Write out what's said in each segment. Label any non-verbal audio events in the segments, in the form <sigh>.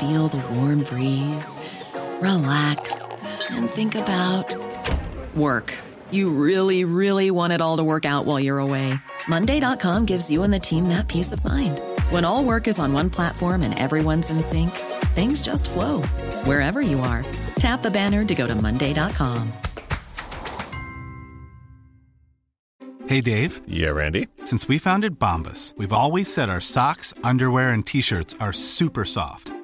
feel the warm breeze, relax, and think about work. You really, really want it all to work out while you're away. Monday.com gives you and the team that peace of mind. When all work is on one platform and everyone's in sync, things just flow wherever you are. Tap the banner to go to Monday.com. Hey Dave. Yeah, Randy. Since we founded Bombas, we've always said our socks, underwear, and t shirts are super soft.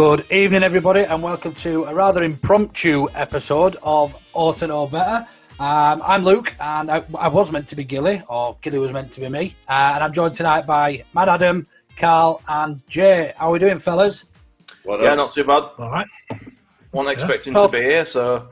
Good evening, everybody, and welcome to a rather impromptu episode of Ought to Know Better. Um, I'm Luke, and I, I, was meant to be Gilly, or Gilly was meant to be me, uh, and I'm joined tonight by Mad Adam, Carl, and Jay. How are we doing, fellas? Well, yeah, not too bad. All right. One yeah. expecting to be here, so.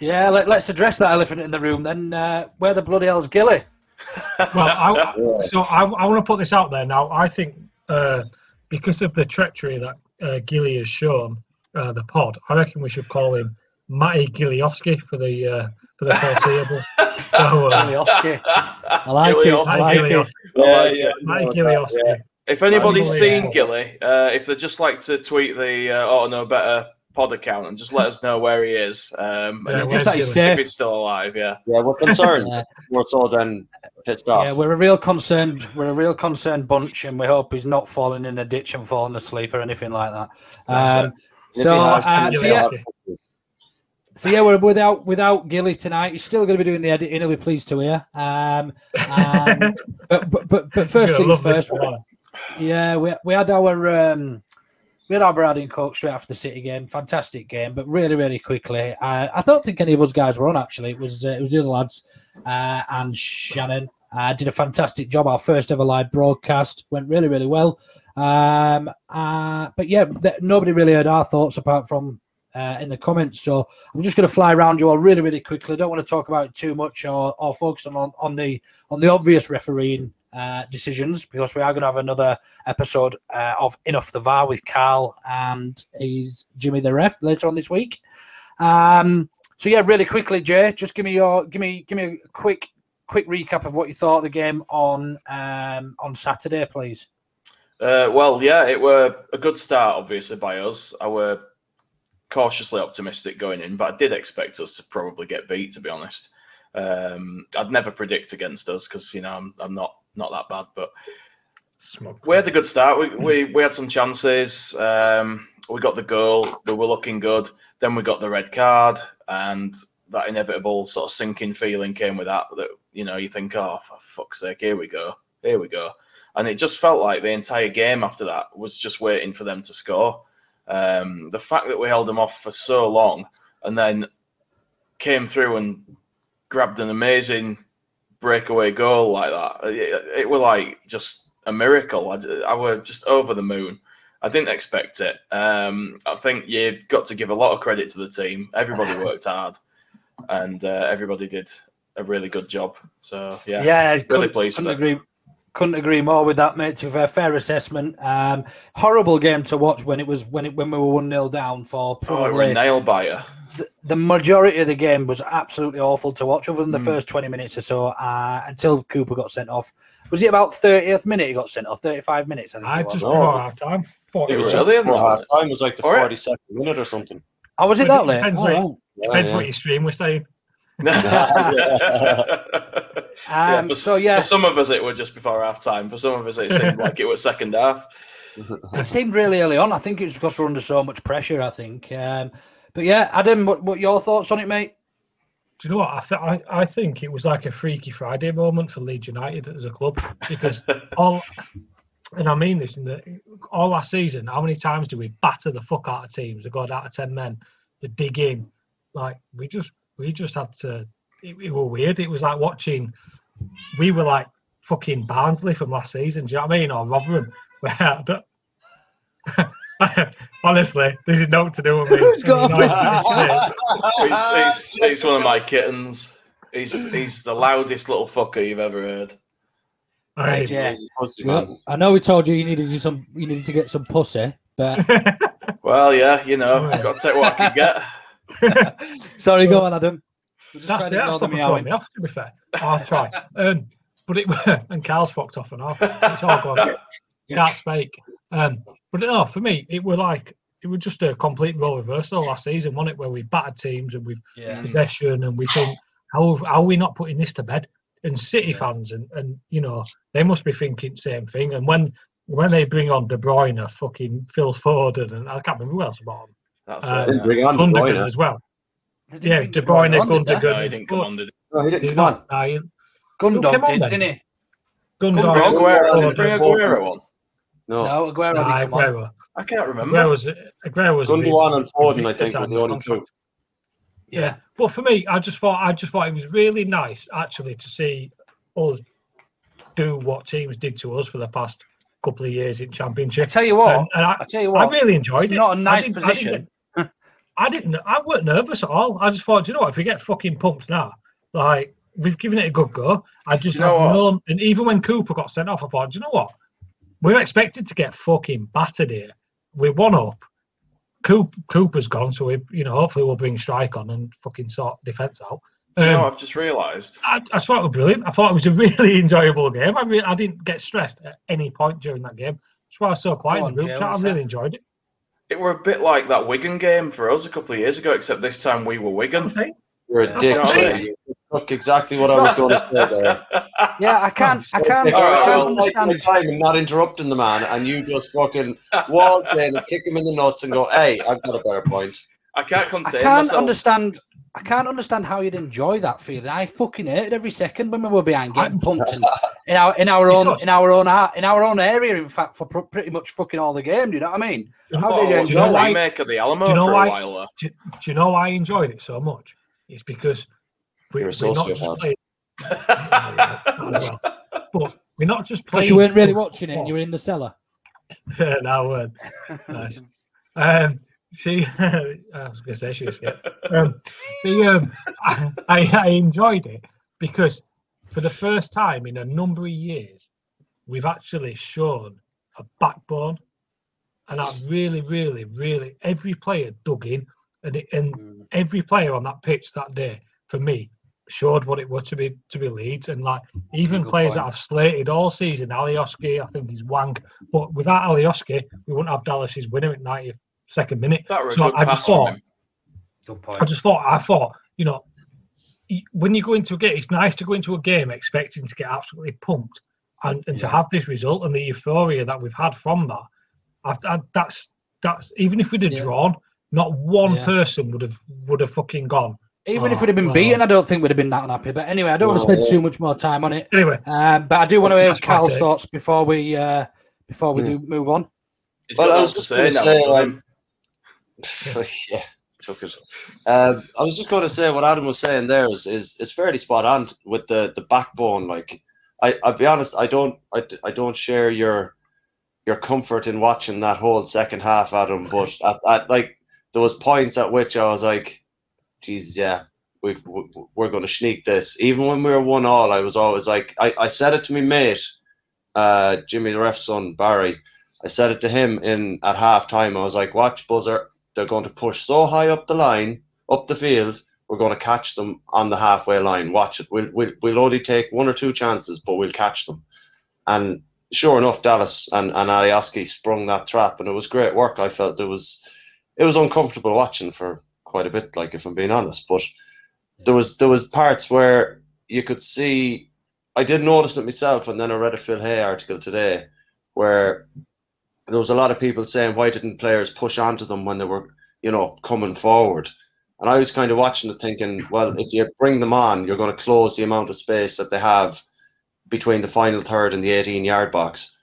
Yeah, let, us address that elephant in the room then. Uh, where the bloody hell's Gilly? <laughs> well, I, so I, I want to put this out there now. I think uh, because of the treachery that uh, Gilly has shown uh, the pod, I reckon we should call him Matty Gilioski for the uh, for the foreseeable. <laughs> so, uh, Gilioski. I like it. I like it. Yeah, yeah. Matty Gilioski. Yeah. If anybody's seen Gilly, uh, if they'd just like to tweet the uh, Ought to Know Better pod account and just let us know where he is. Um, yeah, just if, if he's still alive, yeah. Yeah, we're concerned. <laughs> yeah. More so than pissed off. Yeah, we're a real concerned. We're a real concerned bunch, and we hope he's not falling in a ditch and falling asleep or anything like that. Um, so, uh, so, yeah, so yeah, we're without without Gilly tonight. He's still going to be doing the editing. He'll be pleased to hear. Um, um, <laughs> but, but but but first things first. Yeah, we we had our um, we had our Brad Coke straight after the City game. Fantastic game, but really, really quickly. Uh, I don't think any of us guys were on actually. It was uh, it was the other lads uh, and Shannon uh, did a fantastic job. Our first ever live broadcast went really, really well. Um, uh, but yeah, th- nobody really heard our thoughts apart from uh, in the comments. So I'm just going to fly around you all really, really quickly. I don't want to talk about it too much or, or focus on, on the on the obvious refereeing uh, decisions because we are going to have another episode uh, of Enough the VAR with Carl and he's Jimmy the ref later on this week. Um, so yeah, really quickly, Jay, just give me your give me give me a quick quick recap of what you thought of the game on um, on Saturday, please. Uh, well, yeah, it were a good start, obviously by us. I were cautiously optimistic going in, but I did expect us to probably get beat. To be honest, um, I'd never predict against us because you know I'm, I'm not not that bad, but Smoke. we had a good start. We we, we had some chances. Um, we got the goal. We were looking good. Then we got the red card, and that inevitable sort of sinking feeling came with that. That you know you think, oh for fuck's sake, here we go, here we go, and it just felt like the entire game after that was just waiting for them to score. Um, the fact that we held them off for so long and then came through and grabbed an amazing breakaway goal like that, it, it was like just a miracle. I, I was just over the moon. I didn't expect it. Um, I think you've got to give a lot of credit to the team. Everybody <laughs> worked hard, and uh, everybody did a really good job. So yeah, yeah, really pleased. Couldn't agree, couldn't agree more with that, mate. To a fair assessment. Um, horrible game to watch when it was when it when we were one 0 down for probably oh, it nail biter. The, the majority of the game was absolutely awful to watch, other than the Mm. first 20 minutes or so, uh, until Cooper got sent off. Was it about 30th minute he got sent off? 35 minutes, I think I it just No. before half time. Thought It it was was early in Before half time was like the 42nd minute or something. Oh, was it Well, that it late? depends Oh, what- right. Yeah, Depends yeah. what your stream was saying. <laughs> <laughs> <laughs> yeah, Um, for, so, yeah. for some of us it was just before half time. For some of us it seemed like it was second half. It seemed really early on. I think it was because we're under so much pressure, I think. Um, but yeah, Adam, what, what your thoughts on it, mate? Do you know what? I, th- I I think it was like a Freaky Friday moment for Leeds United as a club because <laughs> all, and I mean this in the all last season. How many times do we batter the fuck out of teams? They got out of ten men, they dig in. Like we just we just had to. It, it was weird. It was like watching. We were like fucking Barnsley from last season. Do you know what I mean? Or Rotherham. <laughs> Where <laughs> Honestly, this is nothing to do with me. Who's got- United, <laughs> he's, he's, he's one of my kittens. He's he's the loudest little fucker you've ever heard. Right. Yeah. Pussy, Well. I know we told you you needed to some, you needed to get some pussy, but Well, yeah, you know, I've got to take what I can get. sorry, go on, Adam. We're just That's it. to That's ignore the probably thrown me off. To be fair, I'll try. <laughs> Um, but it and Carl's fucked off and off. It's all gone. <laughs> Can't speak. Um, but no, for me, it was like it was just a complete role reversal last season, wasn't it? Where we battered teams and we've Yeah. possession and we think how how are we not putting this to bed? And City fans and and you know they must be thinking the same thing. And when when they bring on De Bruyne, fucking Phil Foden, and I can't remember who else about them. That's Uh, it. Didn't bring on De Bruyne. as well. Did Yeah, De Bruyne, Gundogan. No, he didn't come on, did No, he Did didn't. Come on. not? Nah, Gundogan did, didn't he? Gundogan. Gundogan. Aguero, Aguero, did he Aguero on? No. No, Aguero Nah, didn't come on. Aguero. I can't remember. Aguero was Aguero was Gundogan and Foden, I think, were the only two. Yeah, but for me, I just thought I just thought it was really nice actually to see us do what teams did to us for the past couple of years in I Championship. tell you what, And, and I, I tell you what, I really enjoyed it's it. not a I nice didn't- I position. Get- I didn't. I weren't nervous at all. I just thought, you know what? If we get fucking pumped now, like we've given it a good go. I just you know have what? no. And even when Cooper got sent off, I thought, you know what? We're expected to get fucking battered here. We're one up. Coop, Cooper's gone, so we, you know, hopefully we'll bring strike on and fucking sort defence out. Do you know, Um, I've just realised. I, I thought it was brilliant. I thought it was a <laughs> really enjoyable game. I re- I didn't get stressed at any point during that game. That's why I was so quiet Go in the on, group chat. I really that? enjoyed it. It were a bit like that Wigan game for us a couple of years ago, except this time we were Wigan. I'm You're a dick. what I'm Jay. saying. You took exactly what I was going to say there. <laughs> Yeah, I can't, I can't, If All I right, I can't well, taking understand. my time and not interrupting the man, and you just fucking waltz in and kick him in the nuts and go, "Hey, I've got a better point." I can't contain I can't myself. understand. I can't understand how you'd enjoy that feeling. I fucking hated every second when we were behind getting pumped in, <laughs> in our in our own in our own in our own area. In fact, for pr- pretty much fucking all the game. Do you know what I mean? How did you watching enjoy the that? remake of the Alamo Do you know for why- a while. There. do, do you know why I enjoyed it so much? It's because we, You're a we're not just playing. <laughs> well. But we're not just playing. you weren't really watching it, you were in the cellar. <laughs> no, weren't. Nice. Um, see, <laughs> I was going to say she was. Um, see, um, <laughs> I, I enjoyed it because for the first time in a number of years, we've actually shown a backbone, and I really, really, really, every player dug in, and it, and every player on that pitch that day, for me, showed what it was to be to be Leeds, and like even Good players point. that I've slated all season, Alioski, I think he's wank, but without Alioski, we wouldn't have Dallas's winner at 92nd minute. That were a So good I pass just thought. Good point. I just thought, I thought, you know, when you go into a game, it's nice to go into a game expecting to get absolutely pumped, and, and to have this result and the euphoria that we've had from that. I, I, that's that's even if we'd have Yeah. drawn, not one Yeah. person would have would have fucking gone. Even if Oh, we'd have been well. beaten, I don't think we'd have been that unhappy. But anyway, I don't want to spend too much more time on it. Anyway, Um, but I do want to hear That's my Carl's thoughts before we uh, before we Yeah. do move on. He's Well, I was just say gonna say, but, um, <laughs> yeah, took it. Um, I was just going to say what Adam was saying there is is, is fairly spot on with the, the backbone. Like, I I'll be honest, I don't I, I don't share your your comfort in watching that whole second half, Adam. But at, at like there was points at which I was like, Jesus, yeah, we've w- w- we're going to sneak this. Even when we were one all, I was always like, I, I said it to me mate, uh, Jimmy the ref's son Barry. I said it to him in at half time. I was like, watch buzzer. They're going to push so high up the line up the field. We're going to catch them on the halfway line. Watch it. We'll, we'll, we'll only take one or two chances, but we'll catch them. And sure enough, Dallas and, and Alioski sprung that trap, and it was great work. I felt there was, it was uncomfortable watching for quite a bit, like if I'm being honest. But there was there was parts where you could see. I did notice it myself, and then I read a Phil Hay article today where there was a lot of people saying why didn't players push onto them when they were, you know, coming forward. And I was kind of watching it thinking, well, if you bring them on, you're going to close the amount of space that they have between the final third and the 18 yard box.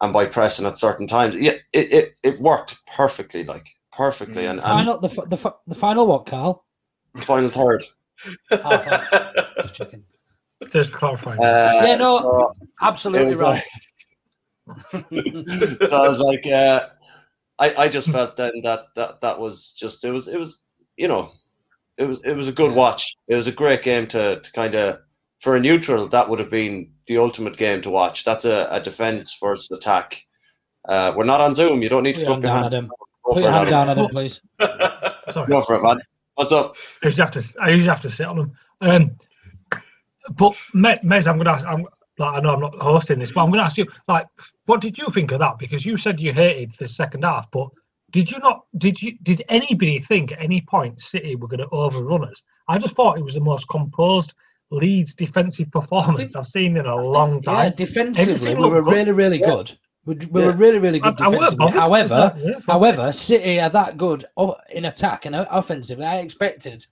And by pressing at certain times, yeah, it, it, it worked perfectly, like perfectly. And, and final, the, the, the final what, Carl? The final third. <laughs> Just checking. Just clarifying. Uh, yeah, no, so absolutely it was right. <laughs> so I was like, uh, I, I just felt then that, that that was just it was it was you know it was it was a good watch. It was a great game to, to kind of for a neutral that would have been the ultimate game to watch. That's a, a defense versus attack. Uh, we're not on Zoom. You don't need to Put your put your hand down, Adam. Go Put your hand down, Adam, please. <laughs> Sorry. Go for it, man. What's up? I usually have to. I usually have to sit on them. Um, but Me- Mez, I'm going to ask. I'm, like, I know I'm not hosting this, but I'm going to ask you. Like, what did you think of that? Because you said you hated the second half, but did you not? Did you? Did anybody think at any point City were going to overrun us? I just thought it was the most composed Leeds defensive performance I've seen in a long time. Yeah, defensively, we were really, really Yeah. good. We, we Yeah. were really, really good I- I defensively. was However, yeah, however, City are that good in attack and offensively. I expected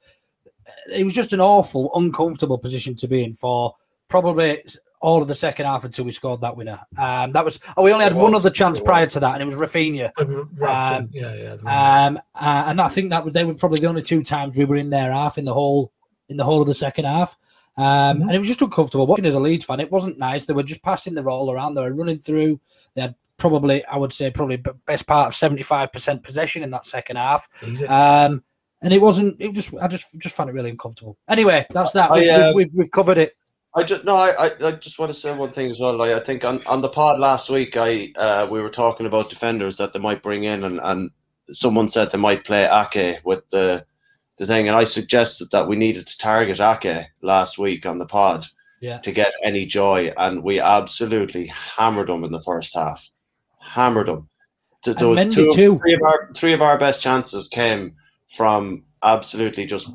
it was just an awful, uncomfortable position to be in for probably all of the second half until we scored that winner. Um, that was. Oh, we only had It one other chance prior to that, and it was Rafinha. Um, yeah, yeah. Um, uh, and I think that was they were probably the only two times we were in their half in the whole in the whole of the second half. Um, And it was just uncomfortable watching as a Leeds fan. It wasn't nice. They were just passing the ball around. They were running through. They had probably, I would say, probably best part of seventy five percent possession in that second half. Easy. Um, and it wasn't. It just I just just found it really uncomfortable. Anyway, that's that. I, We've, uh, we've, we've, we've covered it. I just no, I, I, I just want to say one thing as well. Like I think on, on the pod last week, I uh, we were talking about defenders that they might bring in, and, and someone said they might play Ake with the the thing, and I suggested that we needed to target Ake last week on the pod Yeah. to get any joy, and we absolutely hammered them in the first half, hammered them. Th- And Mendy two, too. three of our three of our best chances came from absolutely just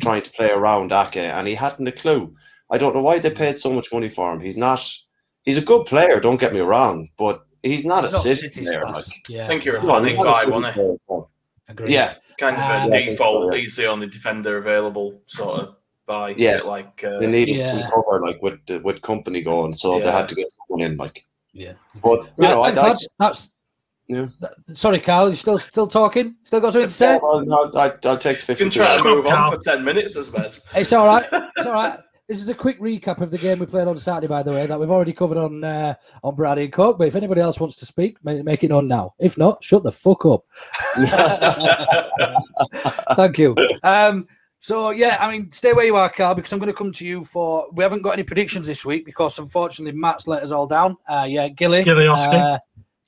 trying to play around Ake, and he hadn't a clue. I don't know why they paid so much money for him. He's not. He's a good player. Don't get me wrong, but he's not a Not City player. class. Like, Yeah. I think you're a No, planning he's not a guy, City wasn't he? player. Agreed. Yeah, Kind of Um, a Yeah, I think default. so, yeah. He's the only defender available, sort of by Yeah. like. Uh, they needed Yeah. some cover, like with the- with Kompany going, so they had to get someone in. Like, Yeah. but you Right, know, I, thanks, I, lads. that's. Yeah. sorry, Carl. You still still talking? Still got something to say? I'll, I'll, I'll, I'll take you can try to move on Carl. for ten minutes, as best. It's all right. It's all right. <laughs> This is a quick recap of the game we played on Saturday, by the way, that we've already covered on uh, on Brady and Coke. But if anybody else wants to speak, make, make it known now. If not, shut the fuck up. <laughs> Thank you. Um, so yeah, I mean, stay where you are, Carl, because I'm going to come to you for. We haven't got any predictions this week because unfortunately Matt's let us all down. Uh, yeah, Gilly. Gilioski. Uh,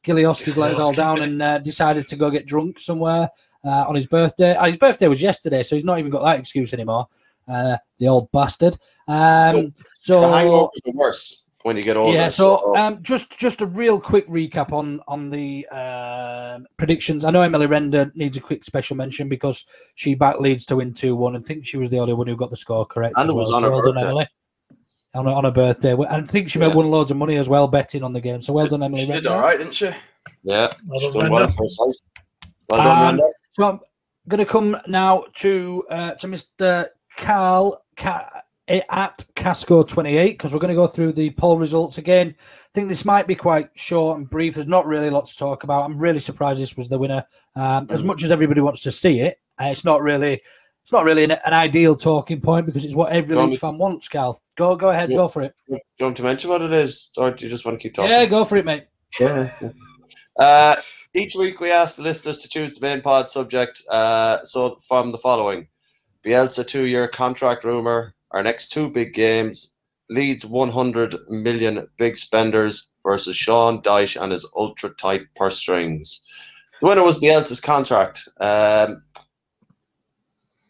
Gilioski's let us all down and uh, decided to go get drunk somewhere uh, on his birthday. Uh, his birthday was yesterday, so he's not even got that excuse anymore. Uh, the old bastard. Um, so the hangovers are worse when you get older. yeah, so um, just just a real quick recap on on the um predictions. I know Emily Render needs a quick special mention because she backed Leeds to win two one, and think she was the only one who got the score correct. And it was well. on So her well done, birthday. Emily. On her, on her birthday, and I think she Yeah. won loads of money as well betting on the game. So well done, Emily She did all right, didn't she? yeah, Well done, done well Brenda. Well done, Um, So I'm going to come now to uh, to Mr. Carl Ca- eh, at Casco 28 because we're going to go through the poll results again. I think this might be quite short and brief. There's not really a lot to talk about. I'm really surprised this was the winner. Um, as much as everybody wants to see it, uh, it's not really it's not really an, an ideal talking point because it's what every Leeds fan wants. Cal, go go ahead, Yeah. go for it. Do you want to mention what it is, or do you just want to keep talking? Yeah, go for it, mate. Yeah. Uh, each week we ask the listeners to choose the main pod subject. Uh, so from the following: Bielsa two-year contract rumor, our next two big games, Leeds 100 million big spenders versus Sean Dyche and his ultra-tight purse strings. The winner was Bielsa's contract. Um,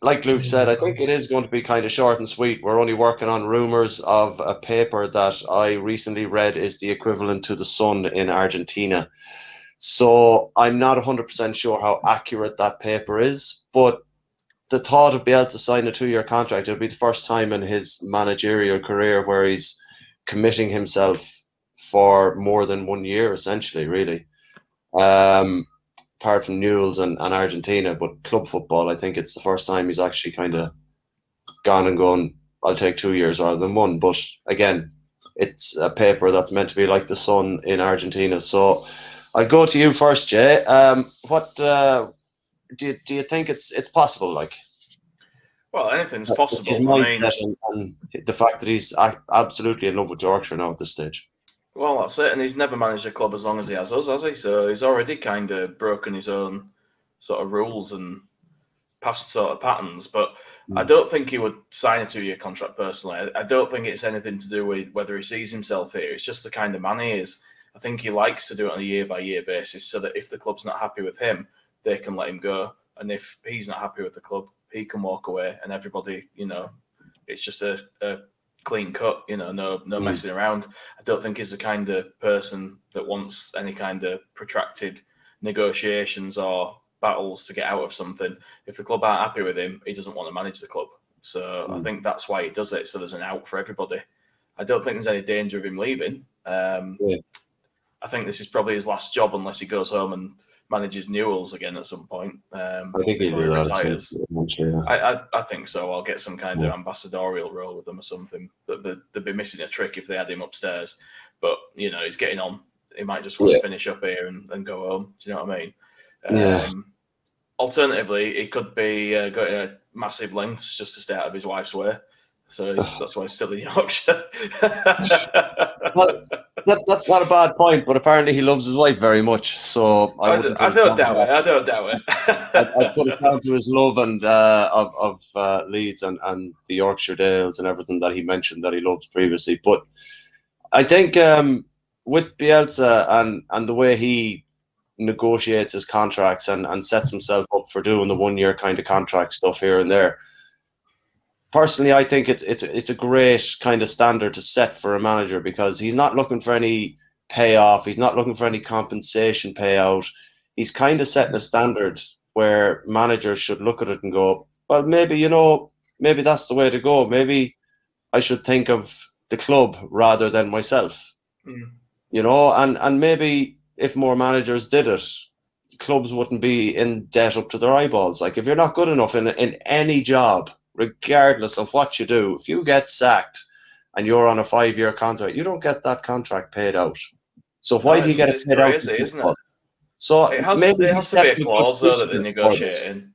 like Luke said, I think it is going to be kind of short and sweet. We're only working on rumours of a paper that I recently read is the equivalent to the Sun in Argentina. So I'm not 100% sure how accurate that paper is, but the thought of Bielsa signing a two-year contract, it'll be the first time in his managerial career where he's committing himself for more than one year, essentially, really. Um, apart from Newell's and, and Argentina, but club football, I think it's the first time he's actually kind of gone and gone. I'll take two years rather than one. But again, it's a paper that's meant to be like the sun in Argentina. So I'll go to you first, Jay. Um, what uh, do you, do you think it's it's possible? Like, well, anything's possible. I mean, the fact that he's absolutely in love with Yorkshire now at this stage. Well, that's it, and he's never managed a club as long as he has us, has he? So he's already kind of broken his own sort of rules and past sort of patterns. But mm. I don't think he would sign a two-year contract personally. I don't think it's anything to do with whether he sees himself here. It's just the kind of man he is. I think he likes to do it on a year-by-year basis, so that if the club's not happy with him, they can let him go, and if he's not happy with the club, he can walk away, and everybody, you know, it's just a, a clean cut, you know, no no mm. messing around. I don't think he's the kind of person that wants any kind of protracted negotiations or battles to get out of something. If the club aren't happy with him, he doesn't want to manage the club. So mm. I think that's why he does it. So there's an out for everybody. I don't think there's any danger of him leaving. Um, yeah. I think this is probably his last job unless he goes home and manages Newell's again at some point. Um, I think he do that. I, I, I think so. I'll get some kind yeah. of ambassadorial role with them or something. But they'd, be missing a trick if they had him upstairs. But you know, he's getting on. He might just want yeah. to finish up here and, and go home. Do you know what I mean? Yeah. Um, alternatively, he could be uh, going to massive lengths just to stay out of his wife's way. So that's why he's still in Yorkshire. <laughs> well, that, that's not a bad point, but apparently he loves his wife very much. So I, I, I don't doubt it. I don't doubt it. I, I put it down to his love and uh, of of uh, Leeds and, and the Yorkshire Dales and everything that he mentioned that he loves previously. But I think um, with Bielsa and and the way he negotiates his contracts and, and sets himself up for doing the one year kind of contract stuff here and there personally, I think it's it's it's a great kind of standard to set for a manager because he's not looking for any payoff. He's not looking for any compensation payout. He's kind of setting a standard where managers should look at it and go, well, maybe you know, maybe that's the way to go. Maybe I should think of the club rather than myself. Mm. You know, and and maybe if more managers did it, clubs wouldn't be in debt up to their eyeballs. Like if you're not good enough in in any job, regardless of what you do, if you get sacked and you're on a five year contract, you don't get that contract paid out. So why no, do you get it paid crazy, out? Isn't it? So it has, maybe it has to be a clause though that they're negotiating.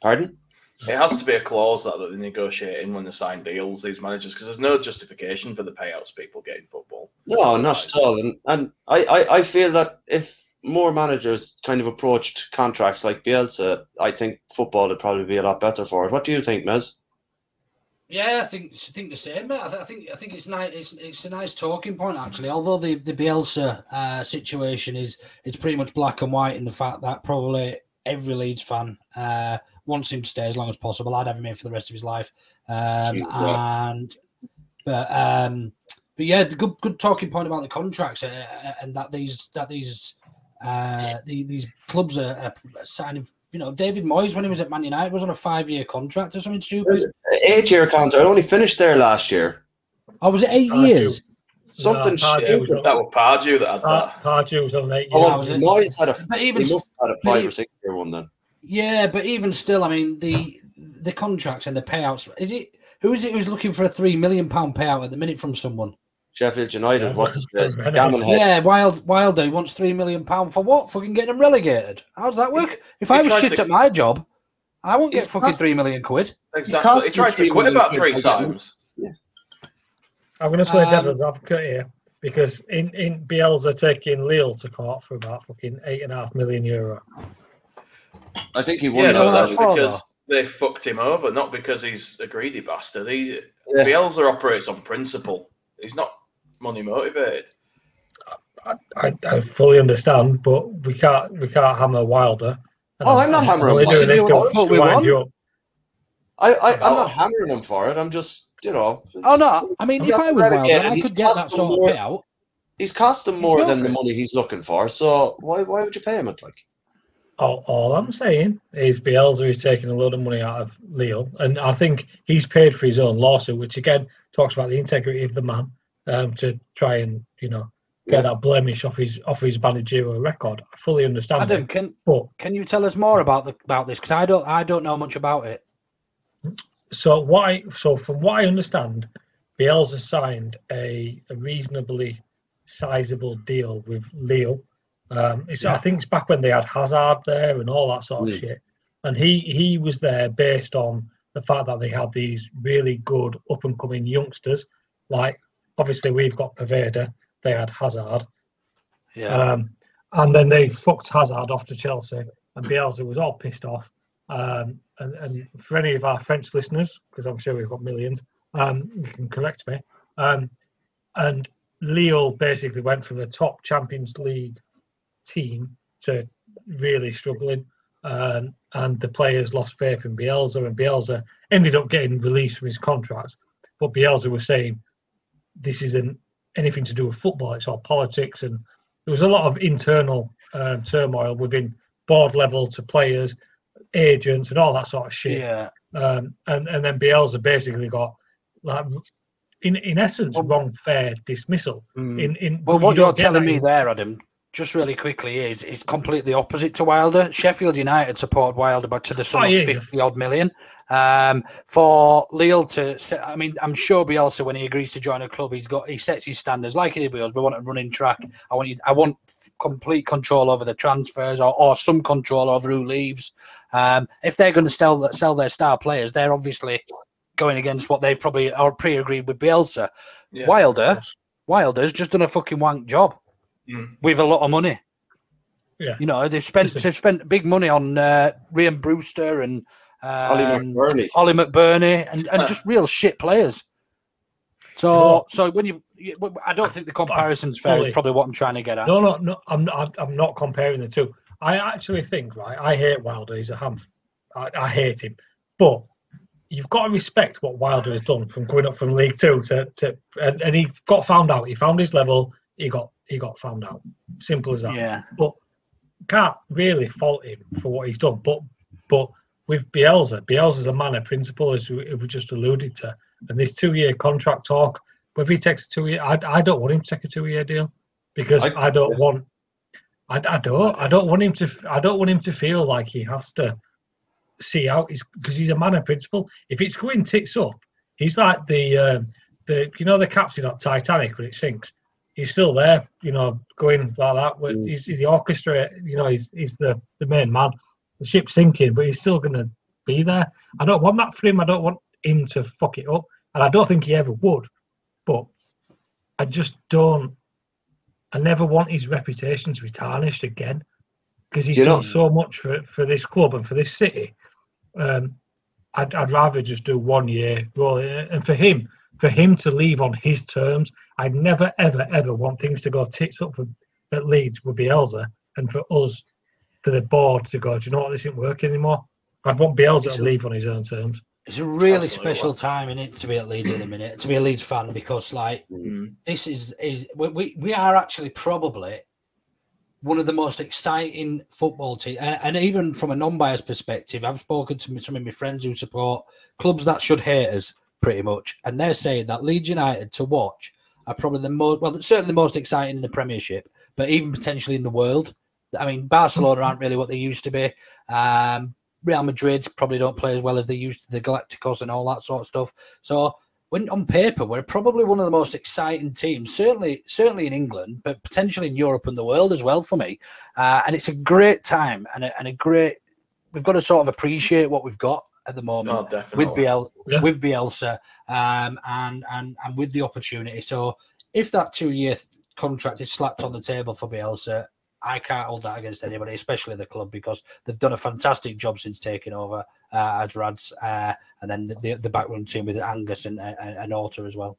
Pardon? It has to be a clause that they're negotiating when they sign deals, these managers, because there's no justification for the payouts people get in football. No, not at all. And, and I, I, I feel that if more managers kind of approached contracts like Bielsa, I think football would probably be a lot better for it. What do you think, Mez? Yeah, I think I think the same. Mate. I, think I think it's nice. It's, it's a nice talking point actually. Although the the Bielsa uh, situation is it's pretty much black and white in the fact that probably every Leeds fan uh, wants him to stay as long as possible. I'd have him in for the rest of his life. Um, yeah. And but um, but yeah, the good good talking point about the contracts uh, uh and that these that these uh, the, these clubs are, are, signing. You know, David Moyes when he was at Man United was on a five-year contract or something stupid. Eight-year contract. I only finished there last year. Oh, was it eight years? Something no, stupid. that was Pardew that had that. Pardew was on eight oh, years. Oh, Moyes had a. But even, he must have had a five or six-year one then. Yeah, but even still, I mean the the contracts and the payouts. Is it who is it who's looking for a three million pound payout at the minute from someone? Sheffield United. Yeah, what's his face? Yeah, Wild Wilder wants three million pound for what? Fucking getting them relegated. How does that work? If I was shit to... at my job, I won't get fucking three million quid. Exactly. He tried to quit about three times. Yeah. I'm going to play um, devil's advocate here because in in Bielsa taking Lille to court for about fucking eight and a half million euro. I think he won. Yeah, no, that's because they fucked him over, not because he's a greedy bastard. He yeah. Bielsa operates on principle. He's not money motivated. I, I, I, fully understand, but we can't we can't hammer Wilder oh, I'm, I'm not hammering. Doing this to, to wind you up. I, I, I'm not hammering him for it. I'm just, you know. Oh no! I mean, if I was Wilder, I could get that sort more, of payout. He's cost him more than the money he's looking for. So why why would you pay him it like? All, all I'm saying is Bielsa is taking a load of money out of Lille, and I think he's paid for his own lawsuit, which again talks about the integrity of the man um, to try and you know get yeah. that blemish off his off his managerial record. I fully understand. Adam, it, can but, can you tell us more about the about this? Because I don't I don't know much about it. So what I so from what I understand, Bielsa signed a, a reasonably sizable deal with Lille um, yeah. I think it's back when they had Hazard there and all that sort of mm. shit. And he, he was there based on the fact that they had these really good up and coming youngsters. Like, obviously, we've got Poveda, they had Hazard. Yeah. Um, and then they fucked Hazard off to Chelsea, and Bielsa was all pissed off. Um, and, and, for any of our French listeners, because I'm sure we've got millions, um, you can correct me. Um, and Lille basically went from the top Champions League team to really struggling. Um, and the players lost faith in Bielsa, and Bielsa ended up getting released from his contract. But Bielsa was saying this isn't anything to do with football; it's all politics, and there was a lot of internal um, turmoil within board level to players, agents, and all that sort of shit. Yeah. Um, and and then Bielsa basically got like in in essence wrong fair dismissal. Mm. In in well, what you are telling me there, Adam, just really quickly is is completely opposite to Wilder. Sheffield United support Wilder but to the sum oh, of fifty odd million. Um, for Lille to, I mean, I'm sure Bielsa when he agrees to join a club, he's got he sets his standards like he did. We want a running track. I want you, I want complete control over the transfers or, or some control over who leaves. Um, if they're going to sell sell their star players, they're obviously going against what they've probably or pre-agreed with Bielsa. Yeah. Wilder, Wilder's just done a fucking wank job mm. with a lot of money. Yeah. You know, they've spent they've spent big money on uh, Rhian Brewster and Ollie um, McBurnie, Ollie McBurnie, and, and just real shit players. So, so when you, I don't think the comparison's fair. Is probably what I'm trying to get at. No, no, no. I'm not. I'm not comparing the two. I actually think, right. I hate Wilder. He's a ham. I, I hate him, but you've got to respect what Wilder has done from going up from League Two to, to and, and he got found out. He found his level. He got he got found out. Simple as that. Yeah. But can't really fault him for what he's done. But but with Bielsa, Bielsa's a man of principle, as we, we just alluded to. And this two-year contract talk, whether he takes a two-year, I, I don't want him to take a two-year deal because I, I don't want. I, I don't. I don't want him to. I don't want him to feel like he has to see out because he's a man of principle. If it's going tits up, he's like the uh, the you know the captain of Titanic when it sinks he's still there, you know, going like that. Mm. He's, he's, the orchestra, you know, he's he's the, the main man. The ship's sinking, but he's still going to be there. I don't want that for him. I don't want him to fuck it up, and I don't think he ever would. But I just don't. I never want his reputation to be tarnished again because he's done know? so much for for this club and for this city. Um, I'd, I'd rather just do one year roll. And for him, for him to leave on his terms, I'd never, ever, ever want things to go tits up for, at Leeds would be Bielsa and for us, for the board to go, do you know what, this isn't working anymore. I'd want Bielsa to leave on his own terms. It's a really Absolutely special time in it to be at Leeds at the minute, to be a Leeds fan, because like mm. this is is we we are actually probably one of the most exciting football teams, and, and, even from a non-biased perspective, I've spoken to some of my friends who support clubs that should hate us, pretty much. And they're saying that Leeds United to watch are probably the most, well, certainly the most exciting in the Premiership, but even potentially in the world. I mean, Barcelona aren't really what they used to be. Um, Real Madrid probably don't play as well as they used to, the Galacticos and all that sort of stuff. So, when on paper, we're probably one of the most exciting teams, certainly, certainly in England, but potentially in Europe and the world as well for me. Uh, and it's a great time and a, and a great. We've got to sort of appreciate what we've got at the moment oh, with Biel yeah. with Bielsa um, and and and with the opportunity. So if that two year contract is slapped on the table for Bielsa, I can't hold that against anybody, especially the club, because they've done a fantastic job since taking over uh, as Rads, uh, and then the, the, the backroom team with Angus and, and, and Orta as well.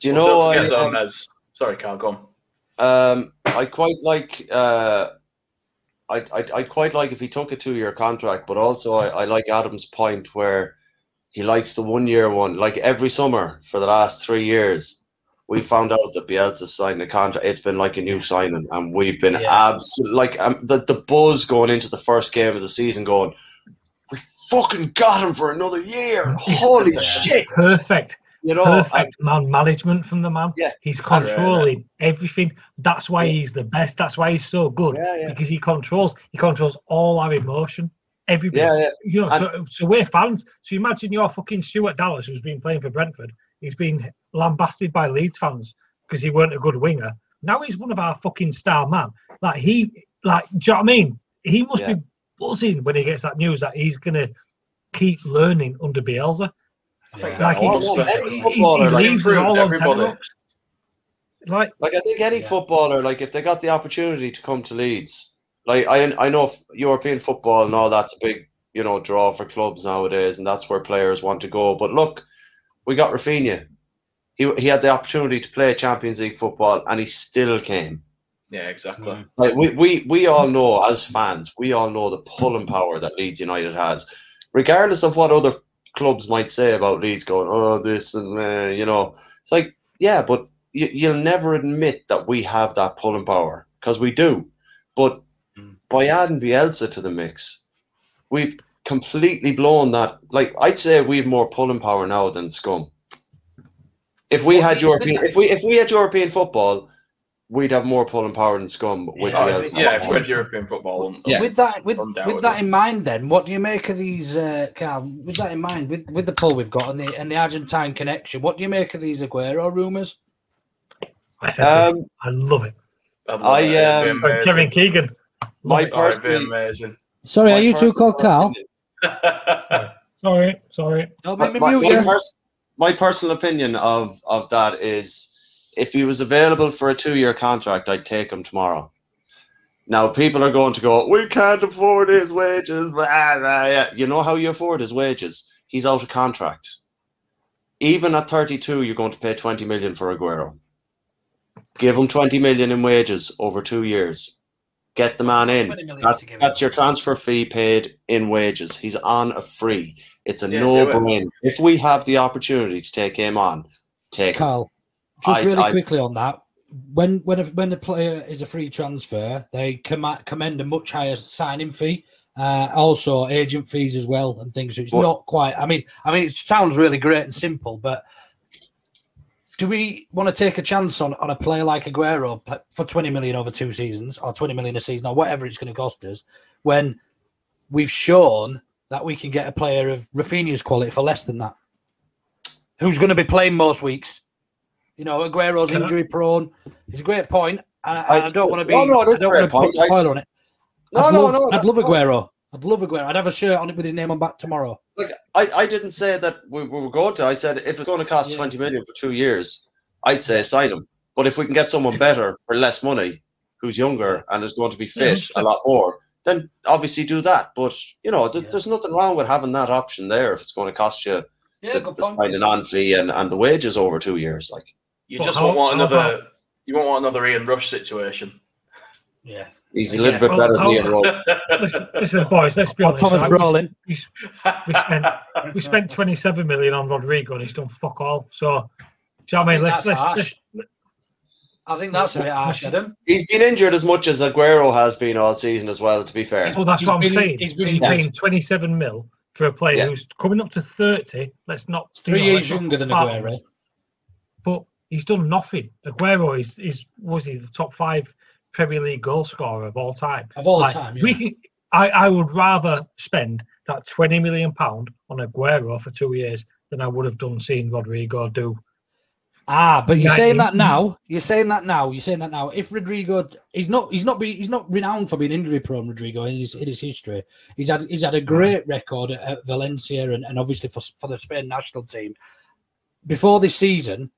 Do you know? Well, don't I, them as sorry, Carl, go on. Um, I quite like. Uh, I I I quite like if he took a two-year contract, but also I, I like Adam's point where he likes the one-year one. Like every summer for the last three years, we found out that Bielsa signed a contract. It's been like a new signing, and we've been Yeah. absolutely like um, the the buzz going into the first game of the season, going, we fucking got him for another year. <laughs> Holy shit! Perfect. You know, perfect man management from the man. Yeah. He's controlling everything. That's why he's the best. That's why he's so good. Yeah, yeah. Because he controls he controls all our emotion. Everybody. Yeah, yeah. You know, so, so we're fans. So imagine you're fucking Stuart Dallas who's been playing for Brentford. He's been lambasted by Leeds fans because he weren't a good winger. Now he's one of our fucking star man. Like he like do you know what I mean? He must Yeah. be buzzing when he gets that news that he's gonna keep learning under Bielsa. Like he, well, he- every he- footballer, he like, leaves it all everybody. Like Like I think any footballer, like if they got the opportunity to come to Leeds, like I I know European football and all that's a big you know draw for clubs nowadays, and that's where players want to go. But look, we got Rafinha. He he had the opportunity to play Champions League football, and he still came. Yeah, exactly. Like we, we, we all know as fans, we all know the pulling power that Leeds United has, regardless of what other clubs might say about Leeds going, oh this and uh, you know, it's like yeah, but you, you'll never admit that we have that pulling power because we do. But by adding Bielsa to the mix, we've completely blown that. Like I'd say we have more pulling power now than Scum. If we had European, if we if we had European football, we'd have more pulling power than Scum with Oh, Bielsa. yeah, if we had European football, un- Yeah. With that, with, with that in mind, then, what do you make of these? Uh, Carl, with that in mind, with with the pull we've got and the and the Argentine connection, what do you make of these Aguero rumours? I Um, I love it. I'd I, love it, um. Kevin Keegan. my Love it. It'd be amazing. Sorry, my are you two personal called Carl? Opinion- <laughs> Sorry, sorry. Don't My, my, my pers- my personal opinion of, of that is if he was available for a two year contract, I'd take him tomorrow. Now, people are going to go, we can't afford his wages. Blah, blah, yeah. You know how you afford his wages? He's out of contract. Even at 32, you're going to pay 20 million for Aguero. Give him 20 million in wages over two years. Get the man in. That's, to give him. that's your transfer fee paid in wages. He's on a free. It's a Yeah, no do it. brainer. If we have the opportunity to take him on, take him. Carl, just I- really I- quickly on that. When when a, when a player is a free transfer, they com- commend a much higher signing fee, uh, also agent fees as well and things. So it's What- not quite. I mean, I mean, it sounds really great and simple, but do we want to take a chance on, on a player like Aguero for 20 million over two seasons or 20 million a season or whatever it's going to cost us when we've shown that we can get a player of Rafinha's quality for less than that? Who's going to be playing most weeks? You know, Aguero's Can I- injury prone. It's a great point, and I, I- I don't want to be. No, no, it I is a don't great want to put point. I- on it. No, I'd no, love, no. I'd love fine. Aguero. I'd love Aguero. I'd have a shirt on it with his name on back tomorrow. Like, I, I didn't say that we, we were going to. I said if it's going to cost Yeah. 20 million for two years, I'd say sign him. But if we can get someone better for less money, who's younger and is going to be Yeah, fit a lot more, then obviously do that. But, you know, th- Yeah. there's nothing wrong with having that option there if it's going to cost you Yeah, the, the signing on fee and, and the wages over two years. Like, You But just how- won't want another. about- You won't want another Ian Rush situation. Yeah. He's a little Yeah, bit well, better how- than Ian Rowe. <laughs> Listen, listen, boys, let's be honest. Thomas right? We- Brolin. we spent we spent 27 million on Rodrigo and he's done fuck all. So, do you know what I mean? I Let's think let's, that's let's I think that's a bit harsh, Adam. He's been injured as much as Aguero has been all season as well, to be fair. well, that's He's what I'm been- saying. he's He's been- been paying 27 mil for a player Yeah. who's coming up to 30. Let's not Three years younger than Aguero. ways. But he's done nothing. Aguero is is was he the top five Premier League goal scorer of all time? Of all Like, time, we yeah. can, I, I would rather spend that 20 million pound on Aguero for two years than I would have done seeing Rodrigo do. Ah, but you're saying that now. You're saying that now. You're saying that now. If Rodrigo, he's not, he's not, be, he's not renowned for being injury prone. Rodrigo in his, in his history, he's had, he's had a great record at, at Valencia and, and obviously for for the Spain national team. Before this season,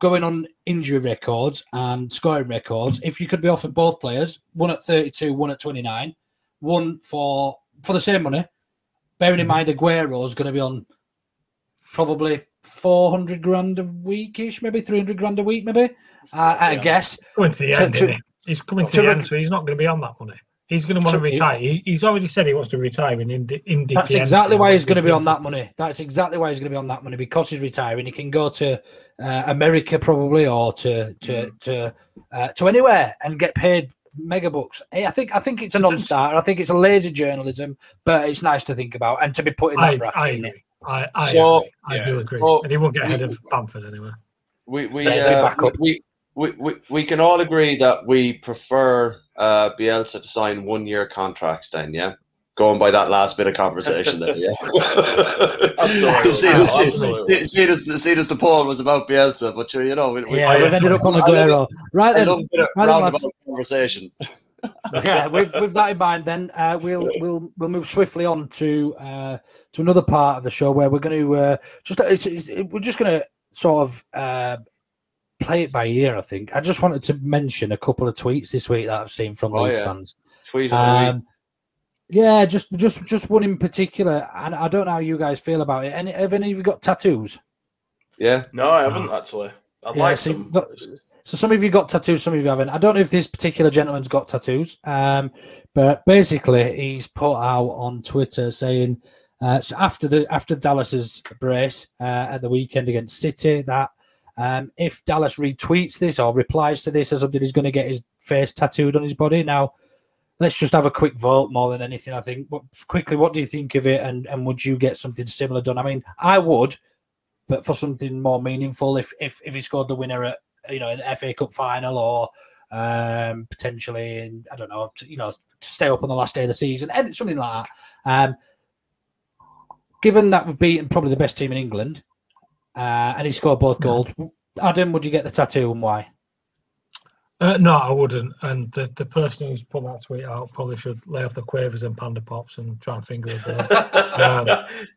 going on injury records and scoring records, if you could be offered both players, one at 32, one at 29, one for for the same money, bearing in mind Aguero is going to be on probably 400 grand a weekish, maybe 300 grand a week, maybe. Uh, I Yeah. guess. Coming to the end, to- isn't he? He's coming to to the end, so he's not going to be on that money. He's going to want to retire. He, he's already said he wants to retire in Indy. Indy That's exactly why he's going to be on that money. That's exactly why he's going to be on that money because he's retiring. He can go to uh, America probably or to to mm. to uh, to anywhere and get paid mega bucks. I think I think it's a non-starter. I think it's a lazy journalism, but it's nice to think about and to be put in that I, bracket. I agree. I, I, so, I yeah. do agree. So, and he won't get ahead of Bamford anyway. We we, uh, we, we, we, we can all agree that we prefer uh, Bielsa to sign one year contracts then, yeah? Going by that last bit of conversation there, yeah? <laughs> absolutely. See, see, see, the poll was about Bielsa, but you know, we, yeah, we, have ended up on Aguero. Right then, right roundabout conversation. yeah, with, with that in mind, then uh, we'll we'll we'll move swiftly on to uh, to another part of the show where we're going to uh, just it's, it's, we're just going to sort of uh, play it by ear. I think I just wanted to mention a couple of tweets this week that I've seen from oh, Leeds yeah. fans. Tweets um, yeah, just just just one in particular, and I don't know how you guys feel about it. Any have any of you got tattoos? Yeah. No, I haven't actually. I'd yeah, like so some. Got, so some of you got tattoos, some of you haven't. I don't know if this particular gentleman's got tattoos, um, but basically he's put out on Twitter saying uh, so after the after Dallas's brace uh, at the weekend against City, that um, if Dallas retweets this or replies to this as something he's going to get his face tattooed on his body. Now, let's just have a quick vote more than anything. I think. But quickly, what do you think of it? And and would you get something similar done? I mean, I would, but for something more meaningful, if if if he scored the winner at you know an FA Cup final or um, potentially in I don't know, to, you know, to stay up on the last day of the season, and something like that. Um, given that we've beaten probably the best team in England, uh, and he scored both goals. Adam, would you get the tattoo and why? Uh, no, I wouldn't. And the, the person who's put that tweet out probably should lay off the quavers and panda pops and try and finger a ball. <laughs> um,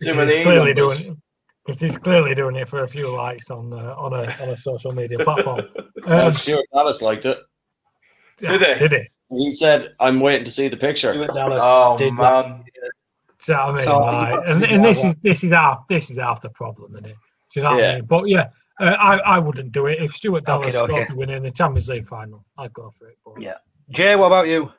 Too many clearly doing because he's clearly doing it for a few likes on uh, on a on a social media platform. <laughs> Um, Stuart Dallas liked it. Did he? Did he? He said, "I'm waiting to see the picture." Stuart Dallas oh man. That. Do you know what I mean? So, like, and, and this is this is half this is half the problem, isn't it? Do you know what I mean? But yeah, uh, I I wouldn't do it if Stuart Dallas okay, okay. win in the Champions League final. I'd go for it. But... Yeah. Jay, what about you?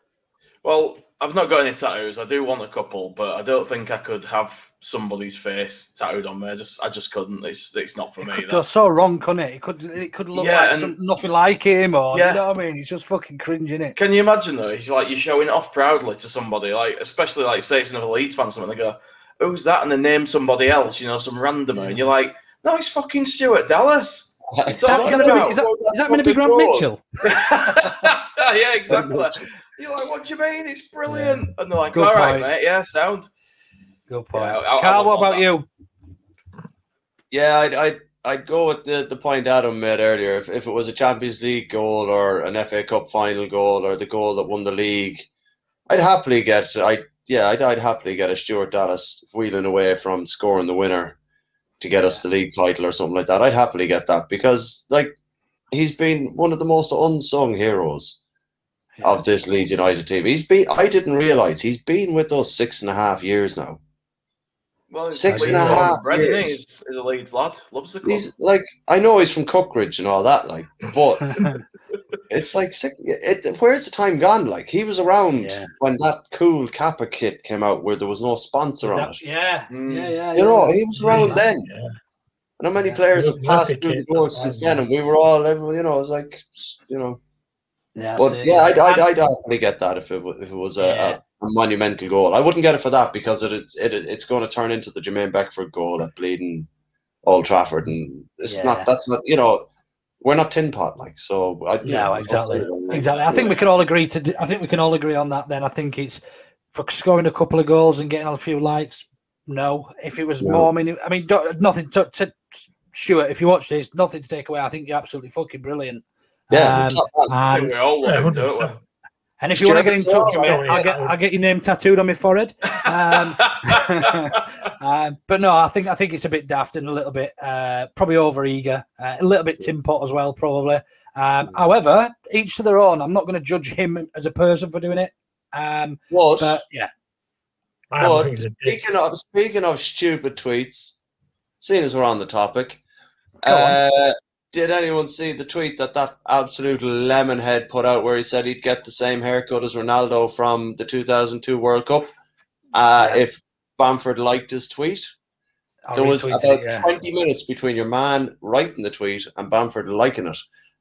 Well, I've not got any tattoos. I do want a couple, but I don't think I could have somebody's face tattooed on me. I just I just couldn't. It's it's not for it me. Could go so wrong, couldn't it? It could it could look yeah, like some, nothing like him, or yeah. you know what I mean? He's just fucking cringing it. Can you imagine though? He's like you're showing it off proudly to somebody, like especially like say it's another Leeds fan, something they go, "Who's that?" and they name somebody else, you know, some randomer, and you're like, no, it's fucking Stuart Dallas. Is that, is, that, is, that, is that going to be <laughs> Grant Mitchell? yeah, exactly. You're like, what do you mean? It's brilliant. Yeah. And they're like, Good all right, point. mate, yeah, sound. Good point. Yeah, I, Carl, I what about that. you? Yeah, I'd, I'd, I'd go with the, the point Adam made earlier. If, if it was a Champions League goal or an FA Cup final goal or the goal that won the league, I'd happily get, I yeah, I'd, I'd happily get a Stuart Dallas wheeling away from scoring the winner to get us the league title or something like that. I'd happily get that because like he's been one of the most unsung heroes of this Leeds United team. He's been I didn't realise he's been with us six and a half years now. Well, six and a half Brendan years. Is, is a Leeds lad. Loves the club. He's like I know he's from Cookridge and all that, like, but <laughs> it's like it, where's the time gone? Like he was around yeah. when that cool Kappa kit came out, where there was no sponsor on it. Yeah, mm. yeah, yeah. You know, he was around yeah. then. Yeah. And how many yeah. players have passed through the doors since then, and we were all, you know, it was like, you know. Yeah, but yeah, I'd, I'd, I'd definitely get that if it if it was a, a a monumental goal. I wouldn't get it for that because it, it, it it's going to turn into the Jermaine Beckford goal at bleeding Old Trafford, and it's yeah. not. That's not. You know, we're not tin pot like. So I, yeah, know, exactly, exactly. I think we can all agree to. I think we can all agree on that. Then I think it's for scoring a couple of goals and getting a few likes. No, if it was no. more, I mean, I mean, nothing to, to Stuart. If you watch this, nothing to take away. I think you're absolutely fucking brilliant. Yeah, um, and, we all love yeah, and if you want to get in touch with me, I'll get, I'll get your name tattooed on my forehead. Um, uh, <laughs> but no, I think I think it's a bit daft and a little bit uh, probably over eager, uh, a little bit Tim pot as well, probably. Um, however, each to their own. I'm not going to judge him as a person for doing it. Um, what? But yeah. But speaking of speaking of stupid tweets, seeing as we're on the topic, uh, did anyone see the tweet that that absolute lemonhead put out where he said he'd get the same haircut as Ronaldo from the 2002 World Cup uh, if Bamford liked his tweet? I there was about it, yeah. 20 minutes between your man writing the tweet and Bamford liking it.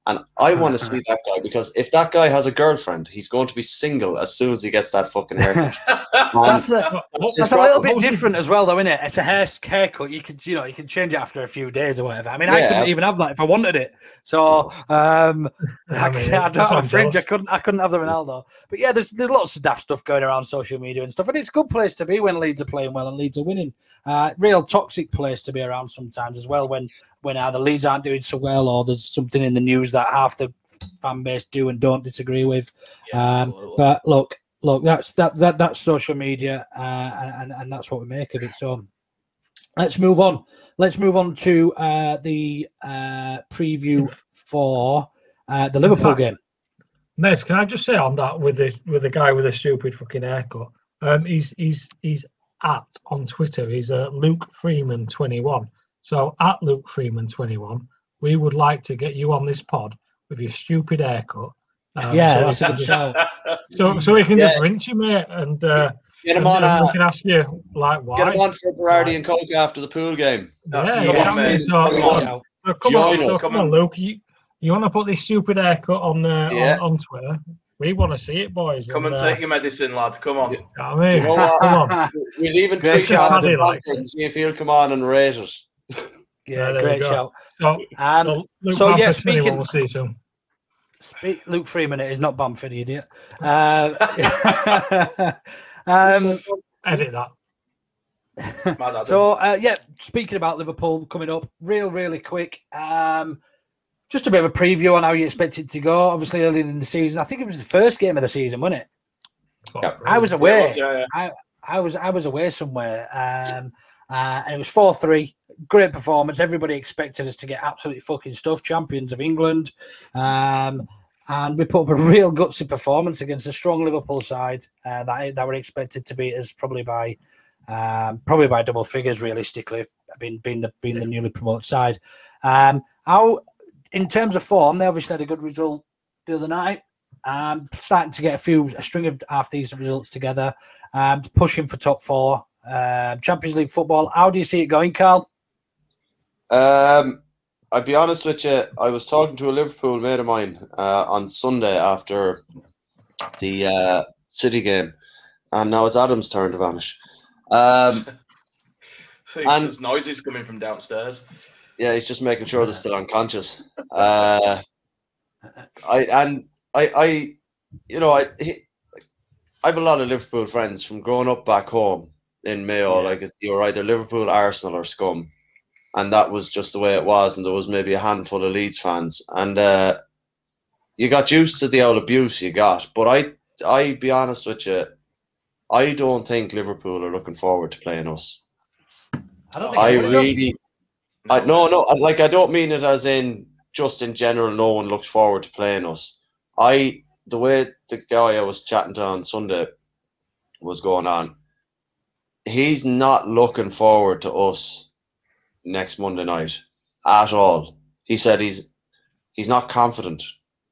And I want to see that guy because if that guy has a girlfriend, he's going to be single as soon as he gets that fucking haircut. <laughs> That's, a, It's that's a little bit different as well, though, isn't it? It's a hair haircut. You can, you know, you can change it after a few days or whatever. I mean, I couldn't even have that if I wanted it. So, um, <laughs> I, <laughs> I mean, I don't have I'm a fringe. I couldn't, I couldn't have the Ronaldo. But yeah, there's there's lots of daft stuff going around social media and stuff, and it's a good place to be when Leeds are playing well and Leeds are winning. Uh, real toxic place to be around sometimes as well when when either Leeds aren't doing so well or there's something in the news that half the fan base do and don't disagree with. um, but look, look, that's that, that that's social media, uh, and and that's what we make of it. So let's move on. Let's move on to uh, the uh, preview for uh, the Liverpool fact- game. Nez, can I just say on that with the with the guy with the stupid fucking haircut? Um, he's he's he's at on Twitter. He's uh, Luke Freeman twenty one. So at Luke Freeman twenty one, we would like to get you on this pod with your stupid haircut. Um, Yeah, so, that's we can good just, shout. so so we can Yeah. just rinse you, mate, and uh, Get him on, and uh, we can ask you like why. Get him on for Berardi and Coke after the pool game. Yeah, Come exactly. on. So, Come on. so, so come on, so come Come on, on. Luke. You, you want to put this stupid haircut on, uh, Yeah. on on Twitter? We want to see it, boys. Come and uh, take your medicine, lad. Come on. you I mean, You know <laughs> come on. We'll even Great tweet shout. out the Paddy likes and see if he'll come on and rate us. Yeah, there we great go. shout. So, And so Luke so, yeah, speaking- we'll see you soon. Speak, Luke Freeman, it is not Bamford, you idiot. Uh, <laughs> um, Edit that. So uh, yeah, speaking about Liverpool coming up, real, really quick. Um, just a bit of a preview on how you expect it to go. Obviously, early in the season, I think it was the first game of the season, wasn't it? Yeah. I was away. yeah, yeah. I, I was I was away somewhere, um, uh, and it was four three. Great performance. Everybody expected us to get absolutely fucking stuff. Champions of England, um, and we put up a <laughs> real gutsy performance against a strong Liverpool side uh, that that were expected to beat us probably by um, probably by double figures realistically, being being the being the newly promoted side. Um, how in terms of form, they obviously had a good result the other night. Um, starting to get a few a string of half decent results together. Um, pushing for top four. Um Champions League football. How do you see it going, Carl? Um, I'll be honest with you. I was talking to a Liverpool mate of mine uh, on Sunday after the uh, City game, and now it's Adam's turn to vanish. Um, <laughs> and- There's noises coming from downstairs. yeah, he's just making sure they're still unconscious. <laughs> Uh, I and I, I, you know, I, he, I have a lot of Liverpool friends from growing up back home in Mayo. Like you're either Liverpool, Arsenal, or Scum, and that was just the way it was. And there was maybe a handful of Leeds fans, and uh, you got used to the old abuse you got. But I, I be honest with you, I don't think Liverpool are looking forward to playing us. I don't I really, I no no I- like I don't mean it as in just in general. No one looks forward to playing us. I the way the guy I was chatting to on Sunday was going on. He's not looking forward to us next Monday night at all. He said he's he's not confident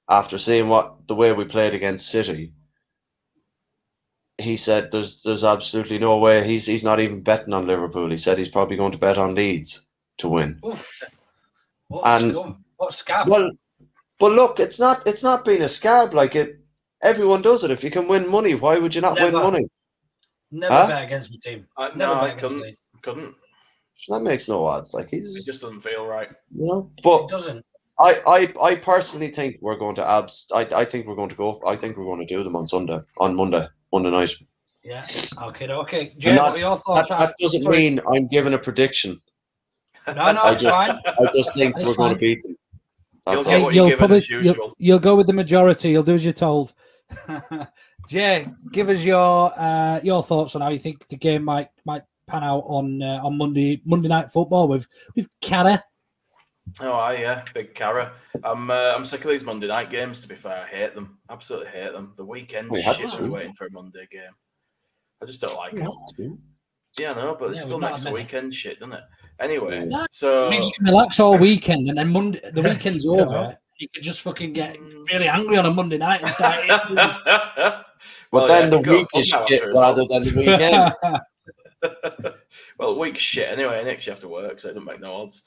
after seeing what the way we played against City. He said there's there's absolutely no way he's he's not even betting on Liverpool. He said he's probably going to bet on Leeds to win. What and- scum? What scab? Well, but look, it's not it's not being a scab like it. Everyone does it. If you can win money, why would you not win money? Never Huh? bet against my team. I, Never no, bet I against couldn't. Leeds. Couldn't. That makes no odds. Like It he's, just doesn't feel right. you know. It But doesn't. I, I, I personally think we're going to abs. I, I think we're going to go. I think we're going to do them on Sunday, on Monday, Monday night. Yeah. Okay. Okay. Jay, And what that, are your that, thoughts? that doesn't Sorry. mean I'm giving a prediction. No, no, I just, fine. I just think It's we're going to beat them. You'll That's get all. what you're you'll probably as you'll, you'll go with the majority. You'll do as you're told. <laughs> Jay, give us your uh, your thoughts on how you think the game might might pan out on uh, on Monday Monday night football with with Carra. Oh, I yeah, big Carra. I'm uh, I'm sick of these Monday night games. To be fair, I hate them. Absolutely hate them. The weekend We shit to. of waiting for a Monday game. I just don't like We it. have to. Yeah, no, but it's Yeah, still next weekend shit, doesn't it? Anyway, No, so I mean, you can relax all <laughs> weekend, and then Monday, the weekend's Yeah. over. You can just fucking get really angry on a Monday night and start. <laughs> But Well, then yeah, the you've week is shit after as well. rather than the weekend. <laughs> well, week's shit anyway. Next you have to work, so it doesn't make no odds.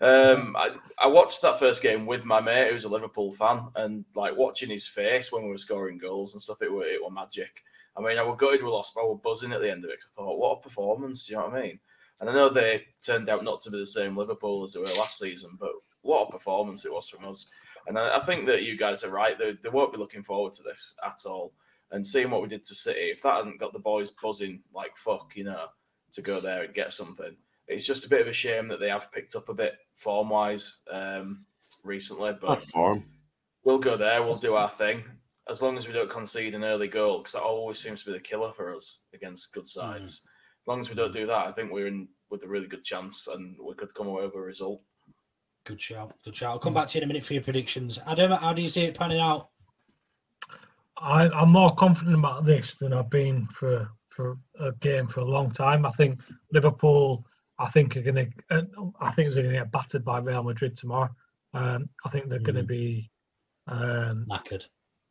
Um, I, I watched that first game with my mate, who's a Liverpool fan, and like watching his face when we were scoring goals and stuff, it were it were magic. I mean, I was gutted we lost, but I was buzzing at the end of it. I thought, what a performance! Do you know what I mean? And I know they turned out not to be the same Liverpool as they were last season, but what a performance it was from us. And I, I think that you guys are right. They, they won't be looking forward to this at all. And seeing what we did to City, if that hadn't got the boys buzzing like fuck, you know, to go there and get something, it's just a bit of a shame that they have picked up a bit form wise um, recently. But Not form. we'll go there. We'll do our thing. As long as we don't concede an early goal, because that always seems to be the killer for us against good sides. As long as we don't do that, I think we're in with a really good chance, and we could come away with a result. Good shout. Good shout. I'll come back to you in a minute for your predictions. Adam, how do you see it panning out? I, I'm more confident about this than I've been for for a game for a long time. I think Liverpool, I think are going to, uh, I think they're going to get battered by Real Madrid tomorrow. Um, I think they're going to Mm. be, um, Knackered.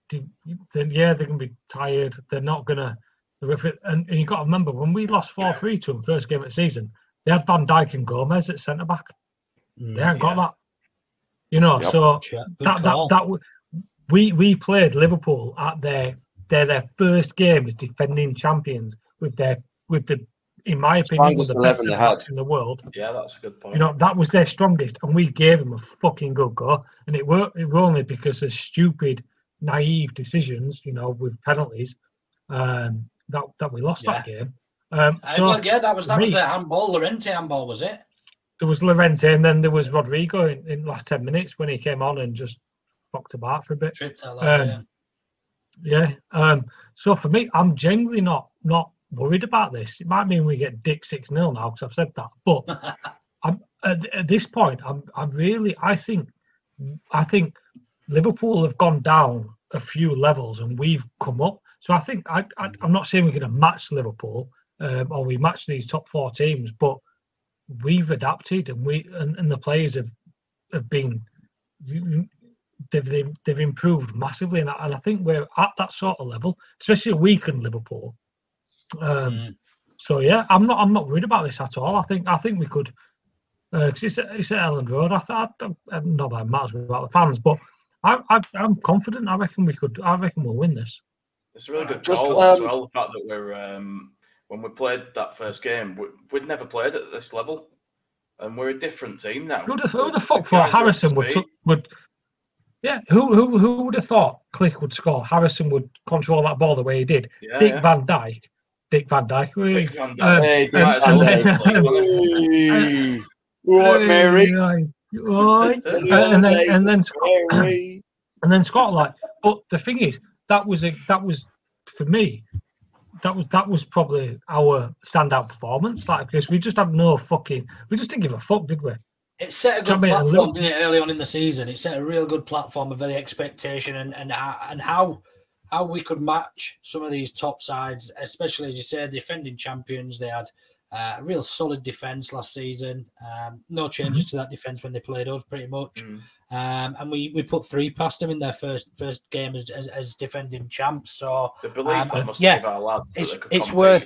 d- then yeah, they're going to be tired. They're not going to. And, and you've got to remember when we lost four three to them first game of the season, they had Van Dijk and Gomez at centre back. They haven't got that. You know, Yep. so Good that that call. that w- we we played Liverpool at their their their first game as defending champions with their with the in my opinion was the best 11 they had. in the world. Yeah, that's a good point. You know that was their strongest, and we gave them a fucking good go. And it were it were only because of stupid, naive decisions, you know, with penalties, um, that that we lost that game. Um, Uh, so well, yeah, that was that was the handball, Llorente handball, was it? there was Llorente, and then there was Rodrigo in, in the last ten minutes when he came on and just fucked about for a bit. Tripped her, Um, yeah. Yeah. Um, so for me, I'm genuinely not not worried about this. It might mean we get Dick six 0 now because I've said that, but <laughs> I'm at, at this point, I'm I'm really I think I think Liverpool have gone down a few levels and we've come up. So I think I, I I'm not saying we're going to match Liverpool um, or we match these top four teams, but we've adapted and we and, and the players have have been they've they've, they've improved massively, and I, and I think we're at that sort of level, especially a weakened Liverpool. Um, Mm. So yeah, I'm not I'm not worried about this at all. I think I think we could. Because it's, at- it's at Elland Road. I, I, I, not that it matters about the fans, but I, I, I'm confident. I reckon we could. I reckon we'll win this. It's a really good Just, call as um, well. The fact that we're um, when we played that first game, we, we'd never played at this level, and we're a different team now. Who the, who the The fuck guys thought are up to Harrison would, speed. would? Yeah, who who who would have thought Klich would score? Harrison would control that ball the way he did. Yeah, Dick yeah. Van Dyke, Dick Van Dyke. really. Dick Van Um, Dijk. Hey, and- Dick and Van then- what, Mary? Hey, right. <laughs> and then and then Scott, Mary. <laughs> and then Scott like. But the thing is, that was a that was for me. That was that was probably our standout performance. Like because we just had no fucking. We just didn't give a fuck, did we? It set a Do you know good what I mean? A platform didn't it, early on in the season. It set a real good platform of the expectation and and how, and how how we could match some of these top sides, especially as you said, defending champions. They had uh, a real solid defence last season. Um, no changes Mm-hmm. to that defence when they played us, pretty much. Mm. Um, and we, we put three past them in their first first game as as, as defending champs. So The belief Um, that must yeah, give our lads it's they could it's compete. worth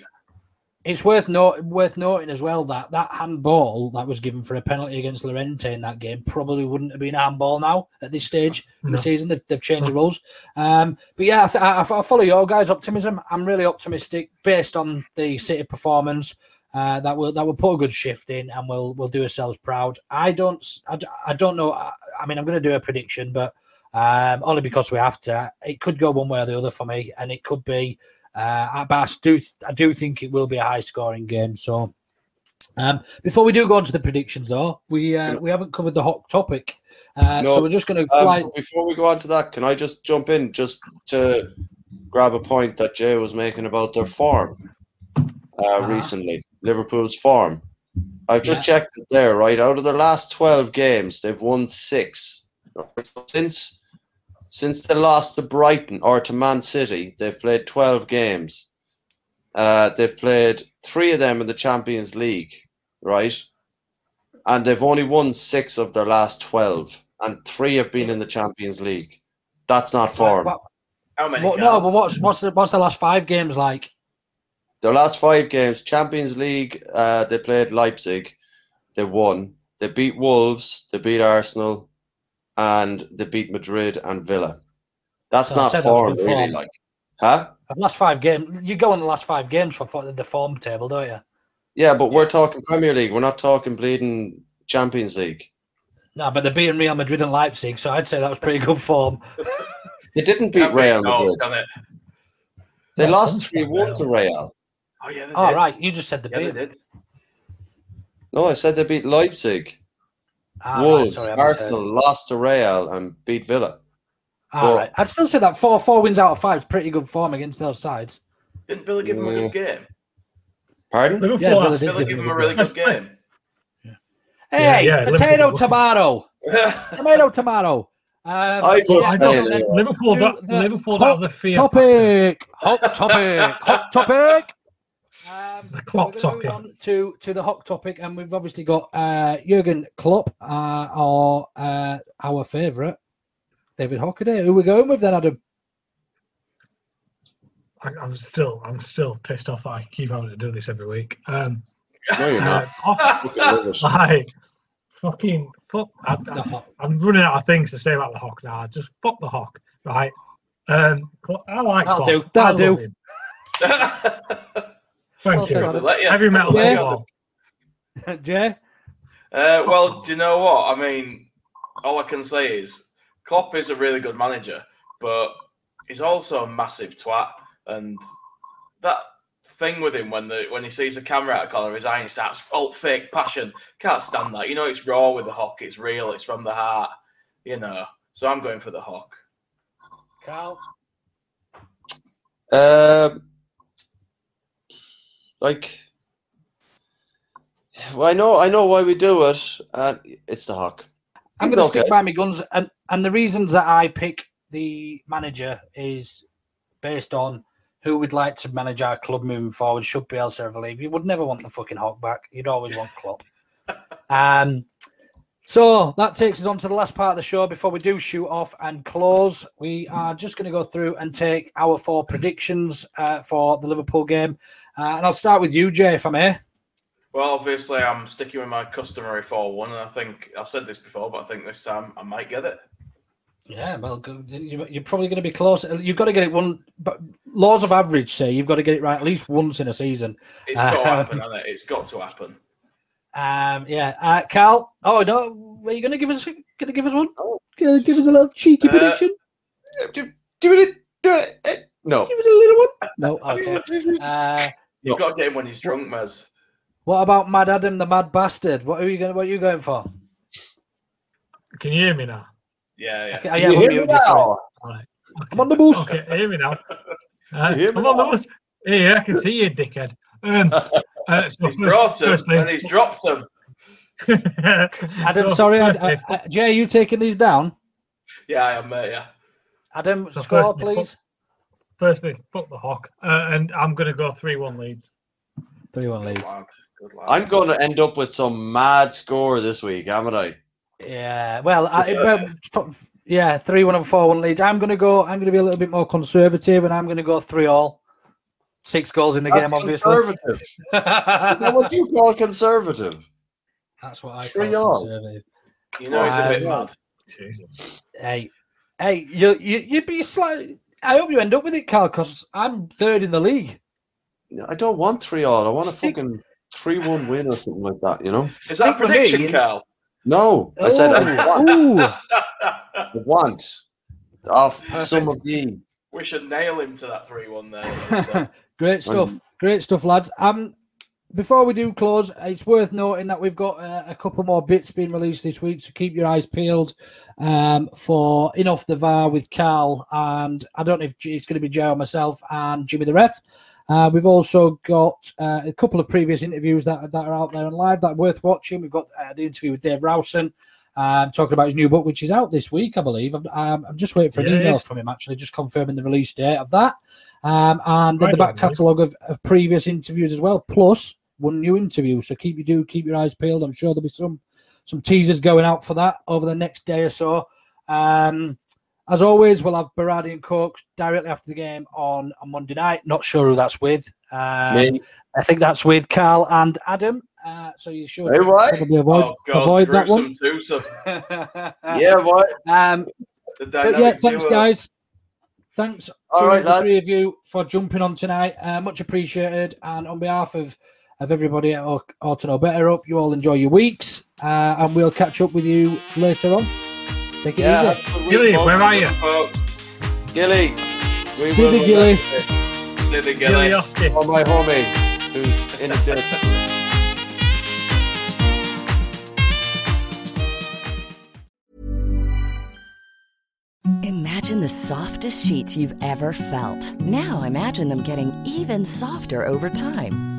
it's worth note, worth noting as well that that handball that was given for a penalty against Llorente in that game probably wouldn't have been a handball now at this stage in the season. They've, they've changed the rules. Um, but yeah, I, th- I, I follow your guys' optimism. I'm really optimistic based on the City performance. Uh, that will that will put a good shift in and we'll we'll do ourselves proud. I don't I, I don't know. I, I mean, I'm going to do a prediction, but um, only because we have to. It could go one way or the other for me, and it could be. Uh, but I do I do think it will be a high scoring game. So um, before we do go on to the predictions, though, we uh, we haven't covered the hot topic. Uh, No, so we're just going to Um, before we go on to that, can I just jump in just to grab a point that Jay was making about their form uh, Uh-huh. recently, Liverpool's form. I've just checked it there, right? Out of the last 12 games, they've won six. Since since they lost to Brighton or to Man City, they've played 12 games. Uh, they've played three of them in the Champions League, right? And they've only won six of their last 12, and three have been in the Champions League. That's not form. What- How many? what- no, but what's what's the what's the last five games like? Their last five games, Champions League, uh, they played Leipzig, they won. They beat Wolves, they beat Arsenal, and they beat Madrid and Villa. That's So not said form, really. form. Like, huh? The last five games, you go on the last five games for for the form table, don't you? Yeah, but we're talking Premier League. We're not talking bleeding Champions League. No, but they're beating Real Madrid and Leipzig, so I'd say that was pretty good form. <laughs> They didn't beat Can't Real Madrid. can it? They No, lost three from one Real. to Real. Oh yeah, they All did. right, you just said the Yeah, they beat. did. No, I said they beat Leipzig. Ah, right, Wolves, sorry, I misheard. Arsenal lost to Real and beat Villa. All Well- right, I'd still say that four four wins out of five is pretty good form against those sides. Didn't Villa give him a good game? Pardon? Liverpool Yeah, are- Villa did Villa give give them him a a good really game. good game. Hey, yeah, potato, Liverpool- tomato, <laughs> tomato, tomato. Um, I just yeah, I say don't. Liverpool, To got, the Liverpool hot have the fear. topic, hot topic, hot topic. Um, The clock gonna topic. on to to the hot topic, and we've obviously got uh, Jurgen Klopp, uh, or uh, our favourite, David Hockaday. Who we're going with then, Adam? I, I'm still, I'm still pissed off. I keep having to do this every week. Um, No, you're uh, not. off, <laughs> Look at Rivers. like, fucking fuck. I, I, I'm running out of things to say about the Hawk now. Just fuck the Hawk, right? Um, I like That'll Klopp. do, that'll do. <laughs> him. Well Thank you. said, Let you- Heavy metal Yeah. football. <laughs> Jay? Uh, well, do you know what? I mean, all I can say is Klopp is a really good manager, but he's also a massive twat. And that thing with him when the when he sees a camera out of corner of his eye and he starts all fake passion, can't stand that. You know, it's raw with the Hawk. It's real. It's from the heart. You know. So I'm going for the Hawk. Carl? Um, like, well, I know, I know why we do it. And it's the Hawk. I'm going to okay. stick by my guns, and and the reasons that I pick the manager is based on who would like to manage our club moving forward. Should Bielsa ever leave, you would never want the fucking Hawk back. You'd always want Klopp. <laughs> um, so that takes us on to the last part of the show. Before we do shoot off and close, we are just going to go through and take our four predictions uh, for the Liverpool game. Uh, and I'll start with you, Jay, if I may. Well, obviously, I'm sticking with my customary 4 1, and I think I've said this before, but I think this time I might get it. Yeah, well. You- you're probably going to be close. You've got to get it one. But laws of average say you've got to get it right at least once in a season. It's got to Uh, happen, hasn't it? It's got to happen. Um, yeah, uh, Cal. Oh no, are you going to give us? Going to give us one? Gonna give us a little cheeky Uh, prediction? Do, do it, do it. eh, No. Give us a little one. No. Okay. <laughs> Uh, You've got to get him when he's drunk, Mez. what about Mad Adam, the Mad Bastard? What are you going? What are you going for? Can you hear me now? Yeah, yeah. Okay, oh, Can yeah, you hear me you, sorry. now? Alright. I'm on the bus. Okay, hear me now. <laughs> Uh, hear me I'm on the bus. Yeah, I can see you, dickhead. Um, <laughs> uh, so He's first- brought him, firstly- and he's dropped him. <laughs> Adam, So, sorry, I, firstly, I, I, Jay, are you taking these down? Yeah, I am, mate, yeah. Adam, So score, firstly, please. Firstly, fuck the Hawk, uh, and I'm going to go three-one Leeds. Three-one lead. Good lad. Good lad. I'm going to end up with some mad score this week, haven't I? Yeah, well, I, well, yeah, three one and four one Leeds. I'm gonna go. I'm gonna be a little bit more conservative, and I'm gonna go three all. Six goals in the That's game, obviously. conservative. <laughs> Is that what you call conservative? That's what I call Three all. conservative. You know he's a bit Um, mad. Jesus. Hey, hey, you you you'd be slight. I hope you end up with it, Carl, because I'm third in the league. I don't want three all. I want a Stick- fucking three one win or something like that. You know? Is that a Stick with prediction, me. Carl? No, I said I want. I want. Off some of the. we should nail him to that 3 1 there. <laughs> So. great stuff, great stuff, lads. Um, before we do close, it's worth noting that we've got uh, a couple more bits being released this week, so keep your eyes peeled um, for In Off the VAR with Carl, and I don't know if it's going to be Joe or myself and Jimmy the Ref. Uh, we've also got uh, a couple of previous interviews that, that are out there and live that are worth watching. We've got uh, the interview with Dave Rowson, um, talking about his new book, which is out this week, I believe. I'm, um, I'm just waiting for an yes. email from him, actually, just confirming the release date of that. Um, and then the back catalogue of, of, previous interviews as well, plus one new interview. So keep you do keep your eyes peeled. I'm sure there'll be some some teasers going out for that over the next day or so. Um, as always, we'll have Berardi and Cokes directly after the game on, on Monday night. Not sure who that's with. Um, I think that's with Carl and Adam. Uh, so you should hey, probably avoid, oh, God, avoid that one. Too, so. <laughs> yeah, what? Um, but yeah, thanks, guys. Thanks All to right, the three of you for jumping on tonight. Uh, much appreciated. And on behalf of, of everybody at Ought to Know Better Up, you all enjoy your weeks. Uh, and we'll catch up with you later on. Take it yeah, easy. Gilly, where are you? Folks. Gilly. We See the Gilly. See the Gilly. Gilly oh, my homie, who's in a dirt. Imagine the softest sheets you've ever felt. Now imagine them getting even softer over time.